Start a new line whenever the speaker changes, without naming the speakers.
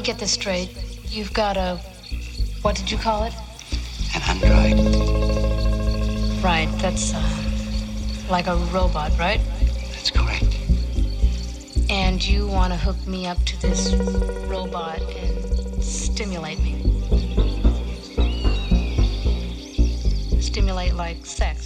me get this straight. You've got a. What did you call it?
An android.
Right, that's uh, like a robot, right?
That's correct.
And you want to hook me up to this robot and stimulate me. Stimulate like sex,